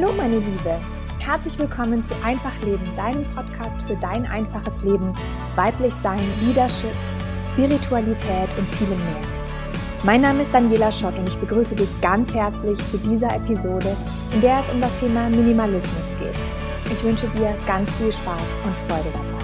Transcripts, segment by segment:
Hallo meine Liebe, herzlich willkommen zu Einfach Leben, deinem Podcast für dein einfaches Leben, weiblich sein, Leadership, Spiritualität und vielem mehr. Mein Name ist Daniela Schott und ich begrüße dich ganz herzlich zu dieser Episode, in der es um das Thema Minimalismus geht. Ich wünsche dir ganz viel Spaß und Freude dabei.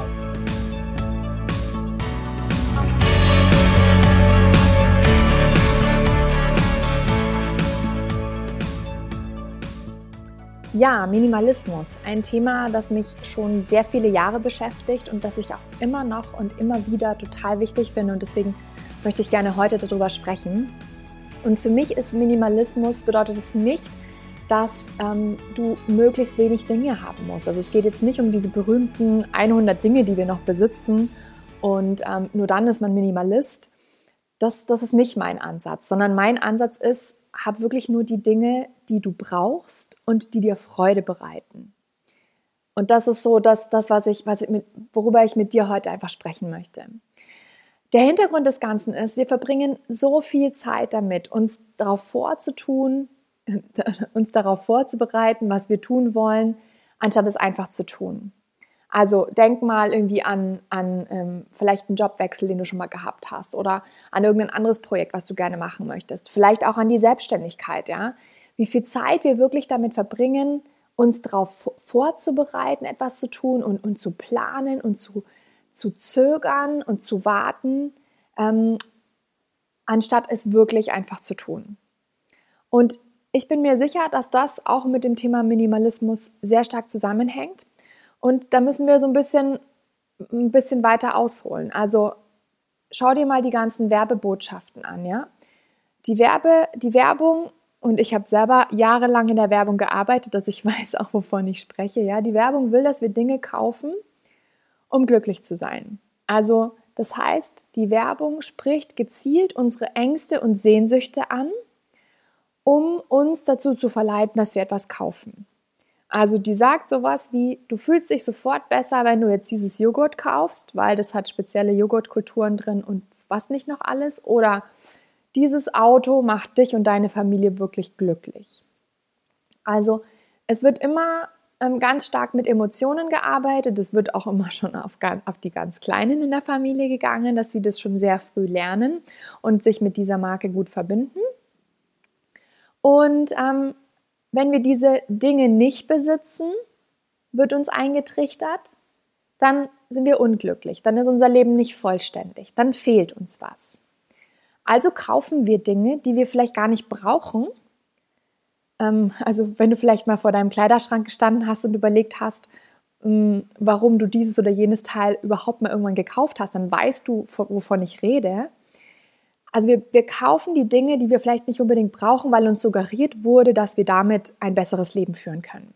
Ja, Minimalismus, ein Thema, das mich schon sehr viele Jahre beschäftigt und das ich auch immer noch und immer wieder total wichtig finde und deswegen möchte ich gerne heute darüber sprechen. Und für mich ist Minimalismus bedeutet es nicht, dass ähm, du möglichst wenig Dinge haben musst. Also es geht jetzt nicht um diese berühmten 100 Dinge, die wir noch besitzen und ähm, nur dann ist man Minimalist. Das, das ist nicht mein Ansatz, sondern mein Ansatz ist, hab wirklich nur die Dinge, die du brauchst und die dir Freude bereiten. Und das ist so das, das was ich, was ich mit, worüber ich mit dir heute einfach sprechen möchte. Der Hintergrund des Ganzen ist, wir verbringen so viel Zeit damit, uns darauf vorzutun, uns darauf vorzubereiten, was wir tun wollen, anstatt es einfach zu tun. Also denk mal irgendwie an, an ähm, vielleicht einen Jobwechsel, den du schon mal gehabt hast oder an irgendein anderes Projekt, was du gerne machen möchtest. Vielleicht auch an die Selbstständigkeit, ja. Wie viel Zeit wir wirklich damit verbringen, uns darauf vorzubereiten, etwas zu tun und, und zu planen und zu, zu zögern und zu warten, ähm, anstatt es wirklich einfach zu tun. Und ich bin mir sicher, dass das auch mit dem Thema Minimalismus sehr stark zusammenhängt. Und da müssen wir so ein bisschen, ein bisschen weiter ausholen. Also schau dir mal die ganzen Werbebotschaften an, ja. Die, Werbe, die Werbung, und ich habe selber jahrelang in der Werbung gearbeitet, dass ich weiß auch, wovon ich spreche, ja. Die Werbung will, dass wir Dinge kaufen, um glücklich zu sein. Also das heißt, die Werbung spricht gezielt unsere Ängste und Sehnsüchte an, um uns dazu zu verleiten, dass wir etwas kaufen. Also die sagt sowas wie, du fühlst dich sofort besser, wenn du jetzt dieses Joghurt kaufst, weil das hat spezielle Joghurtkulturen drin und was nicht noch alles. Oder dieses Auto macht dich und deine Familie wirklich glücklich. Also es wird immer ähm, ganz stark mit Emotionen gearbeitet. Es wird auch immer schon auf, auf, die ganz Kleinen in der Familie gegangen, dass sie das schon sehr früh lernen und sich mit dieser Marke gut verbinden. Und ähm, wenn wir diese Dinge nicht besitzen, wird uns eingetrichtert, dann sind wir unglücklich, dann ist unser Leben nicht vollständig, dann fehlt uns was. Also kaufen wir Dinge, die wir vielleicht gar nicht brauchen. Ähm, also wenn du vielleicht mal vor deinem Kleiderschrank gestanden hast und überlegt hast, ähm, warum du dieses oder jenes Teil überhaupt mal irgendwann gekauft hast, dann weißt du, wovon ich rede. Also wir, wir kaufen die Dinge, die wir vielleicht nicht unbedingt brauchen, weil uns suggeriert wurde, dass wir damit ein besseres Leben führen können.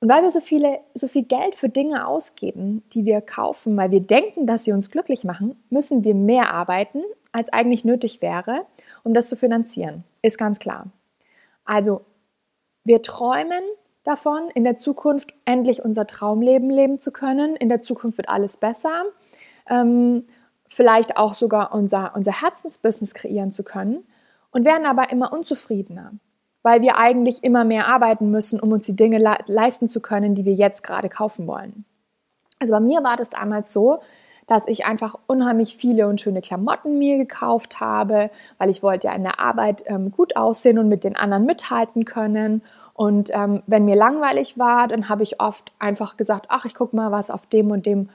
Und weil wir so, viele, so viel Geld für Dinge ausgeben, die wir kaufen, weil wir denken, dass sie uns glücklich machen, müssen wir mehr arbeiten, als eigentlich nötig wäre, um das zu finanzieren. Ist ganz klar. Also wir träumen davon, in der Zukunft endlich unser Traumleben leben zu können. In der Zukunft wird alles besser. Ähm, vielleicht auch sogar unser, unser Herzensbusiness kreieren zu können und werden aber immer unzufriedener, weil wir eigentlich immer mehr arbeiten müssen, um uns die Dinge le leisten zu können, die wir jetzt gerade kaufen wollen. Also bei mir war das damals so, dass ich einfach unheimlich viele und schöne Klamotten mir gekauft habe, weil ich wollte ja in der Arbeit ähm, gut aussehen und mit den anderen mithalten können. Und ähm, wenn mir langweilig war, dann habe ich oft einfach gesagt, ach, ich gucke mal, was auf dem und dem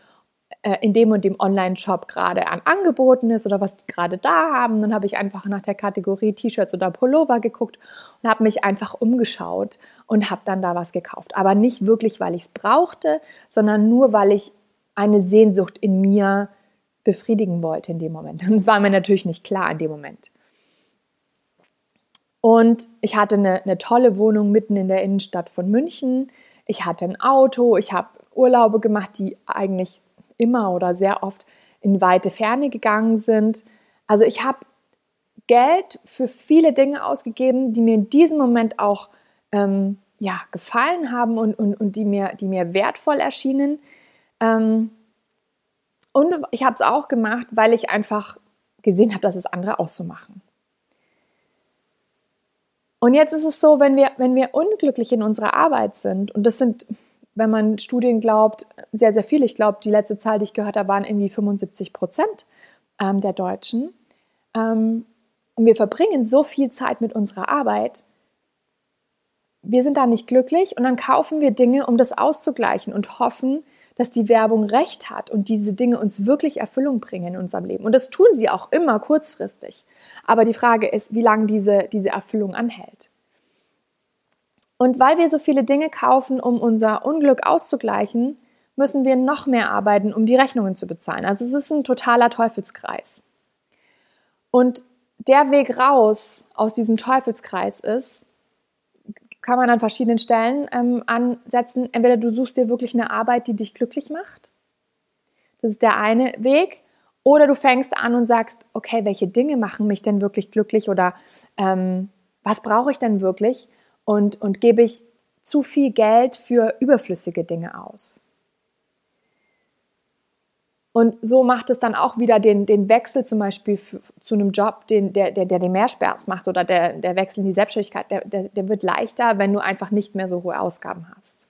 in dem und dem Online-Shop gerade an Angeboten ist oder was die gerade da haben. Dann habe ich einfach nach der Kategorie T-Shirts oder Pullover geguckt und habe mich einfach umgeschaut und habe dann da was gekauft. Aber nicht wirklich, weil ich es brauchte, sondern nur, weil ich eine Sehnsucht in mir befriedigen wollte in dem Moment. Und es war mir natürlich nicht klar in dem Moment. Und ich hatte eine, eine tolle Wohnung mitten in der Innenstadt von München. Ich hatte ein Auto, ich habe Urlaube gemacht, die eigentlich immer oder sehr oft in weite Ferne gegangen sind. Also ich habe Geld für viele Dinge ausgegeben, die mir in diesem Moment auch ähm, ja, gefallen haben und, und, und die, mir, die mir wertvoll erschienen. Ähm, und ich habe es auch gemacht, weil ich einfach gesehen habe, dass es andere auch so machen. Und jetzt ist es so, wenn wir, wenn wir unglücklich in unserer Arbeit sind, und das sind, wenn man Studien glaubt, sehr, sehr viele, ich glaube, die letzte Zahl, die ich gehört habe, waren irgendwie 75 Prozent ähm, der Deutschen. Ähm, und wir verbringen so viel Zeit mit unserer Arbeit, wir sind da nicht glücklich und dann kaufen wir Dinge, um das auszugleichen und hoffen, dass die Werbung recht hat und diese Dinge uns wirklich Erfüllung bringen in unserem Leben. Und das tun sie auch immer kurzfristig. Aber die Frage ist, wie lange diese, diese Erfüllung anhält. Und weil wir so viele Dinge kaufen, um unser Unglück auszugleichen, müssen wir noch mehr arbeiten, um die Rechnungen zu bezahlen. Also es ist ein totaler Teufelskreis. Und der Weg raus aus diesem Teufelskreis ist, kann man an verschiedenen Stellen ähm, ansetzen. Entweder du suchst dir wirklich eine Arbeit, die dich glücklich macht. Das ist der eine Weg. Oder du fängst an und sagst, okay, welche Dinge machen mich denn wirklich glücklich oder ähm, was brauche ich denn wirklich? Und, und gebe ich zu viel Geld für überflüssige Dinge aus. Und so macht es dann auch wieder den, den Wechsel zum Beispiel zu einem Job, den, der, der, der dir mehr Spaß macht oder der, der Wechsel in die Selbstständigkeit, der, der, der wird leichter, wenn du einfach nicht mehr so hohe Ausgaben hast.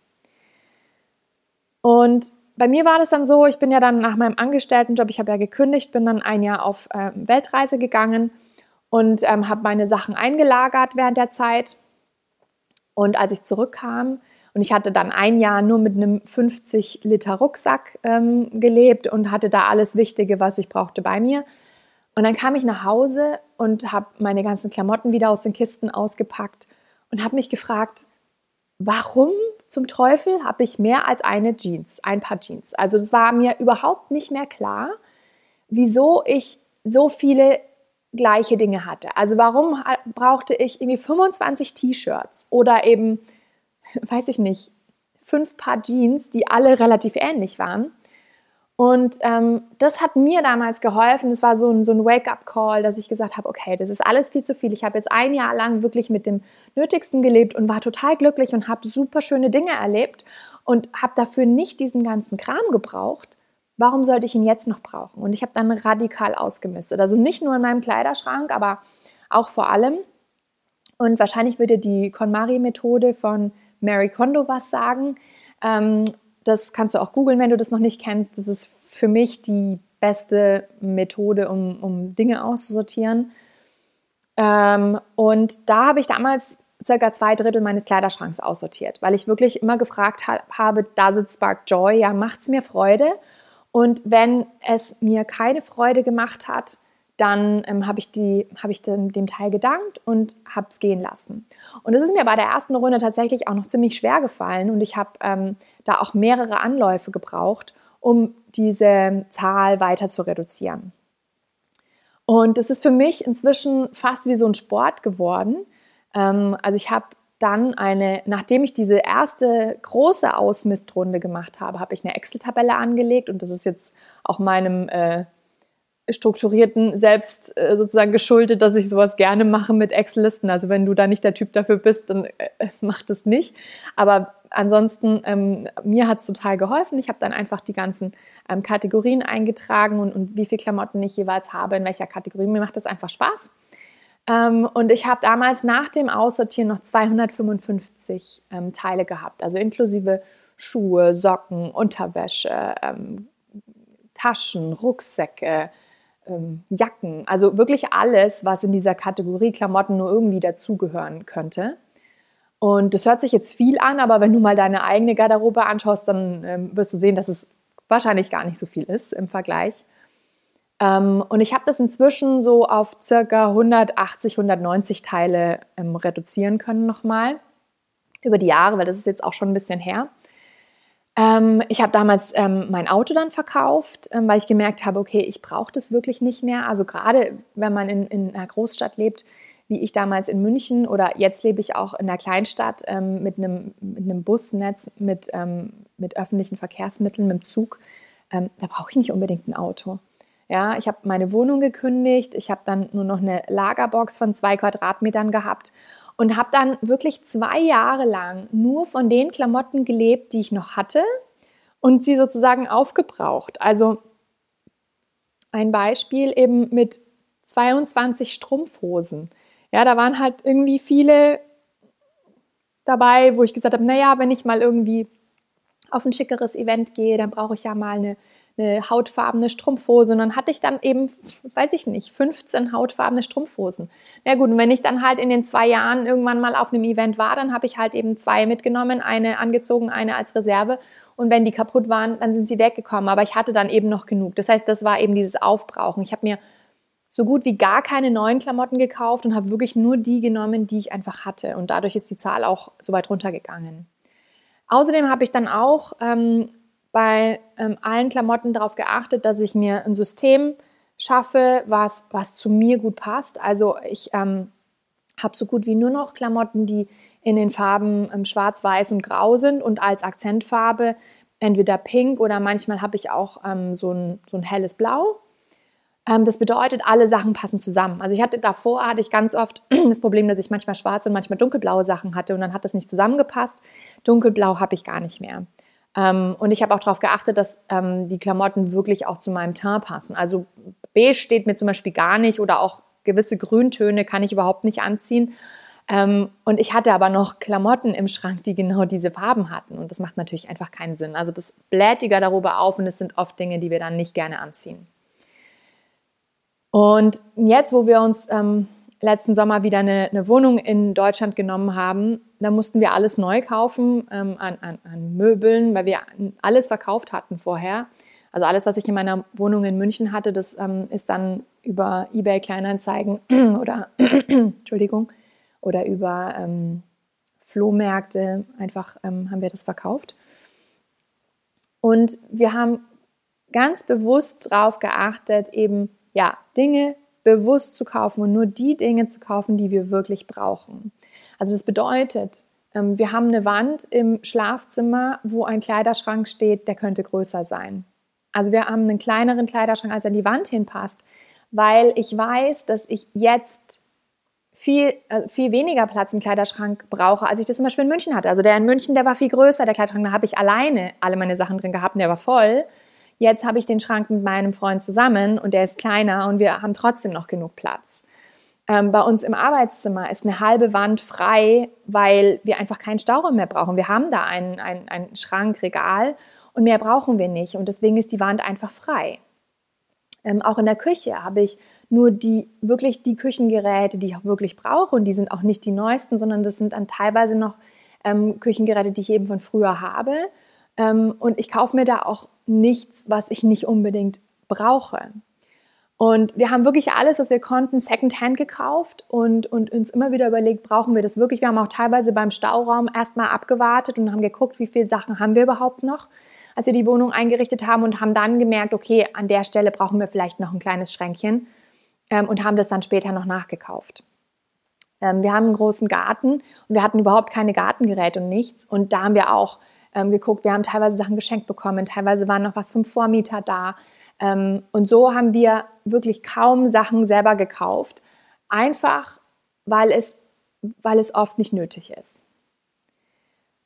Und bei mir war das dann so, ich bin ja dann nach meinem Angestelltenjob, ich habe ja gekündigt, bin dann ein Jahr auf ähm, Weltreise gegangen und ähm, habe meine Sachen eingelagert während der Zeit. Und als ich zurückkam, und ich hatte dann ein Jahr nur mit einem 50 Liter Rucksack ähm, gelebt und hatte da alles Wichtige, was ich brauchte, bei mir. Und dann kam ich nach Hause und habe meine ganzen Klamotten wieder aus den Kisten ausgepackt und habe mich gefragt, warum zum Teufel habe ich mehr als eine Jeans, ein paar Jeans? Also das war mir überhaupt nicht mehr klar, wieso ich so viele gleiche Dinge hatte. Also warum brauchte ich irgendwie 25 T-Shirts oder eben weiß ich nicht, fünf Paar Jeans, die alle relativ ähnlich waren. Und ähm, das hat mir damals geholfen. Das war so ein, so ein Wake-up-Call, dass ich gesagt habe, okay, das ist alles viel zu viel. Ich habe jetzt ein Jahr lang wirklich mit dem Nötigsten gelebt und war total glücklich und habe super schöne Dinge erlebt und habe dafür nicht diesen ganzen Kram gebraucht. Warum sollte ich ihn jetzt noch brauchen? Und ich habe dann radikal ausgemistet. Also nicht nur in meinem Kleiderschrank, aber auch vor allem. Und wahrscheinlich würde die KonMari-Methode von Mary Kondo was sagen. Ähm, das kannst du auch googeln, wenn du das noch nicht kennst. Das ist für mich die beste Methode, um, um Dinge auszusortieren. Ähm, und da habe ich damals circa zwei Drittel meines Kleiderschranks aussortiert, weil ich wirklich immer gefragt ha habe, does it spark joy? Ja, macht es mir Freude? Und wenn es mir keine Freude gemacht hat, dann ähm, habe ich, hab ich dem, dem Teil gedankt und habe es gehen lassen. Und es ist mir bei der ersten Runde tatsächlich auch noch ziemlich schwer gefallen und ich habe ähm, da auch mehrere Anläufe gebraucht, um diese Zahl weiter zu reduzieren. Und es ist für mich inzwischen fast wie so ein Sport geworden. Ähm, also ich habe dann eine, nachdem ich diese erste große Ausmistrunde gemacht habe, habe ich eine Excel-Tabelle angelegt und das ist jetzt auch meinem äh, strukturierten selbst äh, sozusagen geschuldet, dass ich sowas gerne mache mit Excel-Listen. Also wenn du da nicht der Typ dafür bist, dann äh, mach das nicht. Aber ansonsten, ähm, mir hat es total geholfen. Ich habe dann einfach die ganzen ähm, Kategorien eingetragen und, und wie viele Klamotten ich jeweils habe, in welcher Kategorie. Mir macht das einfach Spaß. Ähm, und ich habe damals nach dem Aussortieren noch 255 ähm, Teile gehabt, also inklusive Schuhe, Socken, Unterwäsche, ähm, Taschen, Rucksäcke, ähm, Jacken, also wirklich alles, was in dieser Kategorie Klamotten nur irgendwie dazugehören könnte. Und das hört sich jetzt viel an, aber wenn du mal deine eigene Garderobe anschaust, dann ähm, wirst du sehen, dass es wahrscheinlich gar nicht so viel ist im Vergleich. Ähm, und ich habe das inzwischen so auf circa 180, 190 Teile ähm, reduzieren können nochmal über die Jahre, weil das ist jetzt auch schon ein bisschen her. Ähm, ich habe damals ähm, mein Auto dann verkauft, ähm, weil ich gemerkt habe, okay, ich brauche das wirklich nicht mehr. Also gerade wenn man in, in, einer Großstadt lebt, wie ich damals in München oder jetzt lebe ich auch in einer Kleinstadt ähm, mit, einem, mit einem Busnetz, mit, mit öffentlichen Verkehrsmitteln, mit dem Zug, da brauche ich nicht unbedingt ein Auto. Ja, ich habe meine Wohnung gekündigt, ich habe dann nur noch eine Lagerbox von zwei Quadratmetern gehabt und habe dann wirklich zwei Jahre lang nur von den Klamotten gelebt, die ich noch hatte und sie sozusagen aufgebraucht. Also ein Beispiel eben mit 22 Strumpfhosen. Ja, da waren halt irgendwie viele dabei, wo ich gesagt habe, naja, wenn ich mal irgendwie auf ein schickeres Event gehe, dann brauche ich ja mal eine, eine hautfarbene Strumpfhose. Und dann hatte ich dann eben, weiß ich nicht, 15 hautfarbene Strumpfhosen. Na gut, und wenn ich dann halt in den zwei Jahren irgendwann mal auf einem Event war, dann habe ich halt eben zwei mitgenommen, eine angezogen, eine als Reserve. Und wenn die kaputt waren, dann sind sie weggekommen. Aber ich hatte dann eben noch genug. Das heißt, das war eben dieses Aufbrauchen. Ich habe mir so gut wie gar keine neuen Klamotten gekauft und habe wirklich nur die genommen, die ich einfach hatte. Und dadurch ist die Zahl auch so weit runtergegangen. Außerdem habe ich dann auch ähm, bei ähm, allen Klamotten darauf geachtet, dass ich mir ein System schaffe, was, was zu mir gut passt. Also ich ähm, habe so gut wie nur noch Klamotten, die in den Farben ähm, Schwarz, Weiß und Grau sind und als Akzentfarbe entweder Pink oder manchmal habe ich auch ähm, so, ein, so ein helles Blau. Ähm, das bedeutet, alle Sachen passen zusammen. Also ich hatte davor, hatte ich ganz oft das Problem, dass ich manchmal schwarze und manchmal dunkelblaue Sachen hatte und dann hat das nicht zusammengepasst. Dunkelblau habe ich gar nicht mehr. Ähm, und ich habe auch darauf geachtet, dass ähm, die Klamotten wirklich auch zu meinem Teint passen. Also beige steht mir zum Beispiel gar nicht oder auch gewisse Grüntöne kann ich überhaupt nicht anziehen. und ich hatte aber noch Klamotten im Schrank, die genau diese Farben hatten. Und das macht natürlich einfach keinen Sinn. Also das bläht die Garderobe auf und es sind oft Dinge, die wir dann nicht gerne anziehen. Und jetzt, wo wir uns ähm, letzten Sommer wieder eine, eine, Wohnung in Deutschland genommen haben, da mussten wir alles neu kaufen ähm, an, an, an, Möbeln, weil wir alles verkauft hatten vorher. Also alles, was ich in meiner Wohnung in München hatte, das ähm, ist dann über eBay Kleinanzeigen oder Entschuldigung oder über ähm, Flohmärkte einfach ähm, haben wir das verkauft. Und wir haben ganz bewusst darauf geachtet, eben ja, Dinge bewusst zu kaufen und nur die Dinge zu kaufen, die wir wirklich brauchen. Also das bedeutet, ähm, wir haben eine Wand im Schlafzimmer, wo ein Kleiderschrank steht, der könnte größer sein. Also wir haben einen kleineren Kleiderschrank, als an die Wand hinpasst, weil ich weiß, dass ich jetzt viel, äh, viel weniger Platz im Kleiderschrank brauche, als ich das zum Beispiel in München hatte. Also der in München, der war viel größer, der Kleiderschrank, da habe ich alleine alle meine Sachen drin gehabt und der war voll. Jetzt habe ich den Schrank mit meinem Freund zusammen und der ist kleiner und wir haben trotzdem noch genug Platz. Ähm, bei uns im Arbeitszimmer ist eine halbe Wand frei, weil wir einfach keinen Stauraum mehr brauchen. Wir haben da ein, ein, ein Schrankregal und mehr brauchen wir nicht und deswegen ist die Wand einfach frei. Ähm, auch in der Küche habe ich nur die wirklich die Küchengeräte, die ich auch wirklich brauche und die sind auch nicht die neuesten, sondern das sind dann teilweise noch ähm, Küchengeräte, die ich eben von früher habe. Ähm, und ich kaufe mir da auch nichts, was ich nicht unbedingt brauche. Und wir haben wirklich alles, was wir konnten, Secondhand gekauft und, und uns immer wieder überlegt, brauchen wir das wirklich? Wir haben auch teilweise beim Stauraum erstmal abgewartet und haben geguckt, wie viele Sachen haben wir überhaupt noch, als wir die Wohnung eingerichtet haben und haben dann gemerkt, okay, an der Stelle brauchen wir vielleicht noch ein kleines Schränkchen ähm, und haben das dann später noch nachgekauft. Ähm, wir haben einen großen Garten und wir hatten überhaupt keine Gartengeräte und nichts und da haben wir auch ähm, geguckt. Wir haben teilweise Sachen geschenkt bekommen, teilweise waren noch was vom Vormieter da. Ähm, und so haben wir wirklich kaum Sachen selber gekauft, einfach weil es, weil es oft nicht nötig ist.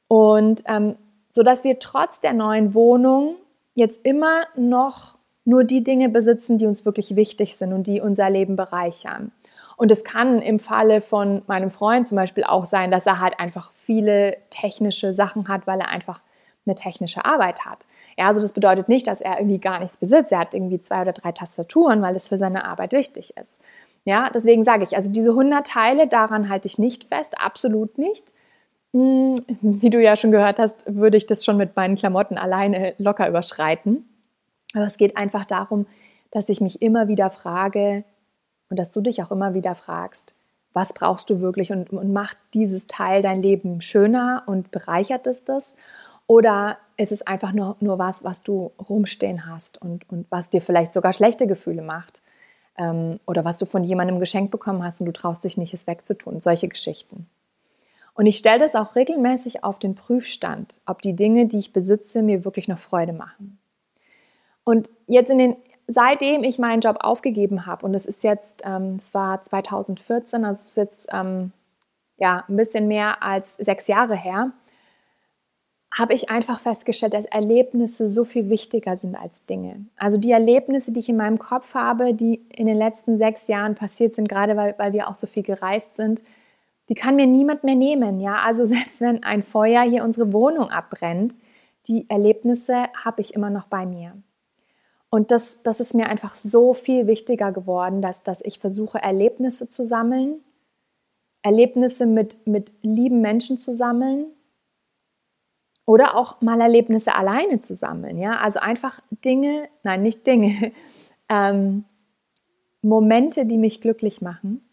Und ähm, so dass wir trotz der neuen Wohnung jetzt immer noch nur die Dinge besitzen, die uns wirklich wichtig sind und die unser Leben bereichern. Und es kann im Falle von meinem Freund zum Beispiel auch sein, dass er halt einfach viele technische Sachen hat, weil er einfach eine technische Arbeit hat. Ja, also das bedeutet nicht, dass er irgendwie gar nichts besitzt. Er hat irgendwie zwei oder drei Tastaturen, weil es für seine Arbeit wichtig ist. Ja, deswegen sage ich, also diese 100 Teile, daran halte ich nicht fest, absolut nicht. Hm, wie du ja schon gehört hast, würde ich das schon mit meinen Klamotten alleine locker überschreiten. Aber es geht einfach darum, dass ich mich immer wieder frage, und dass du dich auch immer wieder fragst, was brauchst du wirklich und, und macht dieses Teil dein Leben schöner und bereichert es das? Oder ist es einfach nur, nur was, was du rumstehen hast und, und was dir vielleicht sogar schlechte Gefühle macht? Ähm, oder was du von jemandem geschenkt bekommen hast und du traust dich nicht, es wegzutun. Solche Geschichten. Und ich stelle das auch regelmäßig auf den Prüfstand, ob die Dinge, die ich besitze, mir wirklich noch Freude machen. Und jetzt in den seitdem ich meinen Job aufgegeben habe, und es ist jetzt, ähm, es war 2014, also es ist jetzt ähm, ja ein bisschen mehr als sechs Jahre her, habe ich einfach festgestellt, dass Erlebnisse so viel wichtiger sind als Dinge. Also die Erlebnisse, die ich in meinem Kopf habe, die in den letzten sechs Jahren passiert sind, gerade weil, weil wir auch so viel gereist sind, die kann mir niemand mehr nehmen. Ja, also selbst wenn ein Feuer hier unsere Wohnung abbrennt, die Erlebnisse habe ich immer noch bei mir. Und das, das ist mir einfach so viel wichtiger geworden, dass, dass ich versuche, Erlebnisse zu sammeln, Erlebnisse mit, mit lieben Menschen zu sammeln, oder auch mal Erlebnisse alleine zu sammeln. Ja? Also einfach Dinge, nein, nicht Dinge, ähm, Momente, die mich glücklich machen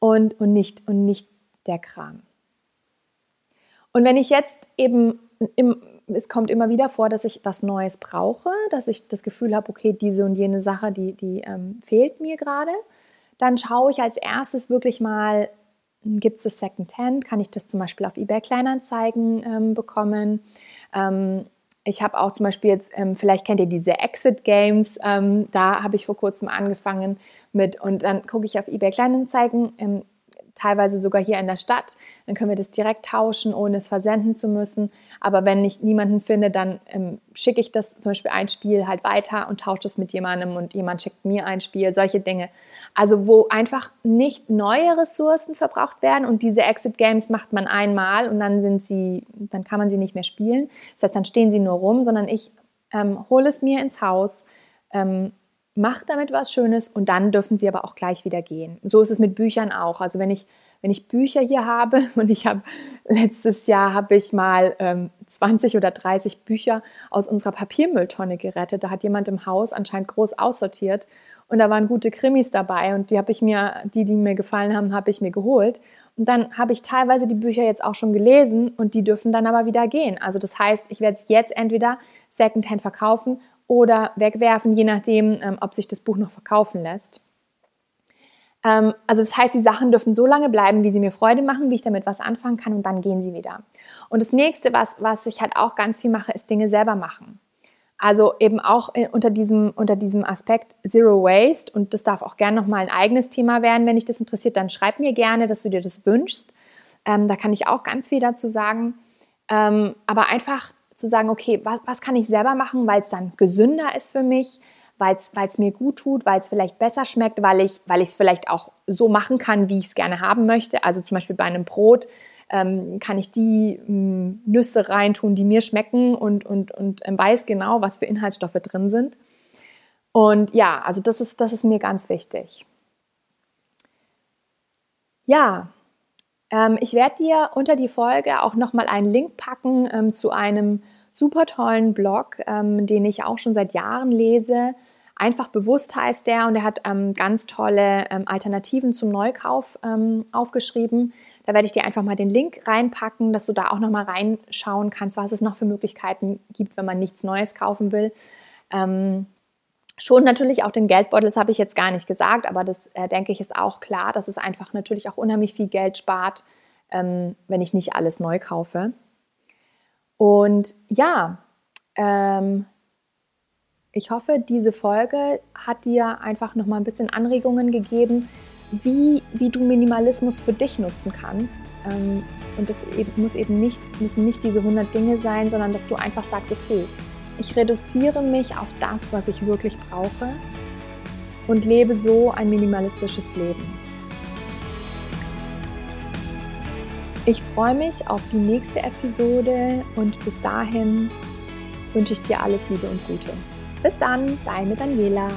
und, und, nicht, und nicht der Kram. Und wenn ich jetzt eben, im, es kommt immer wieder vor, dass ich was Neues brauche, dass ich das Gefühl habe, okay, diese und jene Sache, die, die ähm, fehlt mir gerade, dann schaue ich als erstes wirklich mal, Gibt es das Secondhand? Kann ich das zum Beispiel auf eBay Kleinanzeigen ähm, bekommen? Ähm, ich habe auch zum Beispiel jetzt, ähm, vielleicht kennt ihr diese Exit Games, ähm, da habe ich vor kurzem angefangen mit und dann gucke ich auf eBay Kleinanzeigen, ähm, teilweise sogar hier in der Stadt. Dann können wir das direkt tauschen, ohne es versenden zu müssen. Aber wenn ich niemanden finde, dann ähm, schicke ich das zum Beispiel ein Spiel halt weiter und tausche es mit jemandem und jemand schickt mir ein Spiel, solche Dinge. Also wo einfach nicht neue Ressourcen verbraucht werden und diese Exit Games macht man einmal und dann sind sie, dann kann man sie nicht mehr spielen. Das heißt, dann stehen sie nur rum, sondern ich ähm, hole es mir ins Haus. Ähm, mache damit was Schönes und dann dürfen sie aber auch gleich wieder gehen. So ist es mit Büchern auch. Also wenn ich, wenn ich Bücher hier habe und ich habe letztes Jahr habe ich mal ähm, 20 oder 30 Bücher aus unserer Papiermülltonne gerettet. Da hat jemand im Haus anscheinend groß aussortiert und da waren gute Krimis dabei und die habe ich mir, die, die mir gefallen haben, habe ich mir geholt. Und dann habe ich teilweise die Bücher jetzt auch schon gelesen und die dürfen dann aber wieder gehen. Also das heißt, ich werde es jetzt entweder Secondhand verkaufen oder wegwerfen, je nachdem, ähm, ob sich das Buch noch verkaufen lässt. Ähm, also das heißt, die Sachen dürfen so lange bleiben, wie sie mir Freude machen, wie ich damit was anfangen kann und dann gehen sie wieder. Und das nächste, was, was ich halt auch ganz viel mache, ist Dinge selber machen. Also eben auch unter diesem, unter diesem Aspekt Zero Waste und das darf auch gerne nochmal ein eigenes Thema werden, wenn dich das interessiert, dann schreib mir gerne, dass du dir das wünschst. Ähm, da kann ich auch ganz viel dazu sagen. Ähm, aber einfach zu sagen, okay, was, was kann ich selber machen, weil es dann gesünder ist für mich, weil es mir gut tut, weil es vielleicht besser schmeckt, weil ich es vielleicht auch so machen kann, wie ich es gerne haben möchte. Also zum Beispiel bei einem Brot ähm, kann ich die ähm, Nüsse reintun, die mir schmecken und, und, und ähm, weiß genau, was für Inhaltsstoffe drin sind. Und ja, also das ist, das ist mir ganz wichtig. Ja, ähm, ich werde dir unter die Folge auch nochmal einen Link packen ähm, zu einem super tollen Blog, ähm, den ich auch schon seit Jahren lese. Einfach bewusst heißt der und er hat ähm, ganz tolle ähm, Alternativen zum Neukauf ähm, aufgeschrieben. Da werde ich dir einfach mal den Link reinpacken, dass du da auch nochmal reinschauen kannst, was es noch für Möglichkeiten gibt, wenn man nichts Neues kaufen will. Ähm, Schon natürlich auch den Geldbeutel, das habe ich jetzt gar nicht gesagt, aber das äh, denke ich ist auch klar, dass es einfach natürlich auch unheimlich viel Geld spart, ähm, wenn ich nicht alles neu kaufe. Und ja, ähm, ich hoffe, diese Folge hat dir einfach noch mal ein bisschen Anregungen gegeben, wie, wie du Minimalismus für dich nutzen kannst. Ähm, und das eben, muss eben nicht, müssen nicht diese 100 Dinge sein, sondern dass du einfach sagst, okay, ich reduziere mich auf das, was ich wirklich brauche und lebe so ein minimalistisches Leben. Ich freue mich auf die nächste Episode und bis dahin wünsche ich dir alles Liebe und Gute. Bis dann, deine Daniela.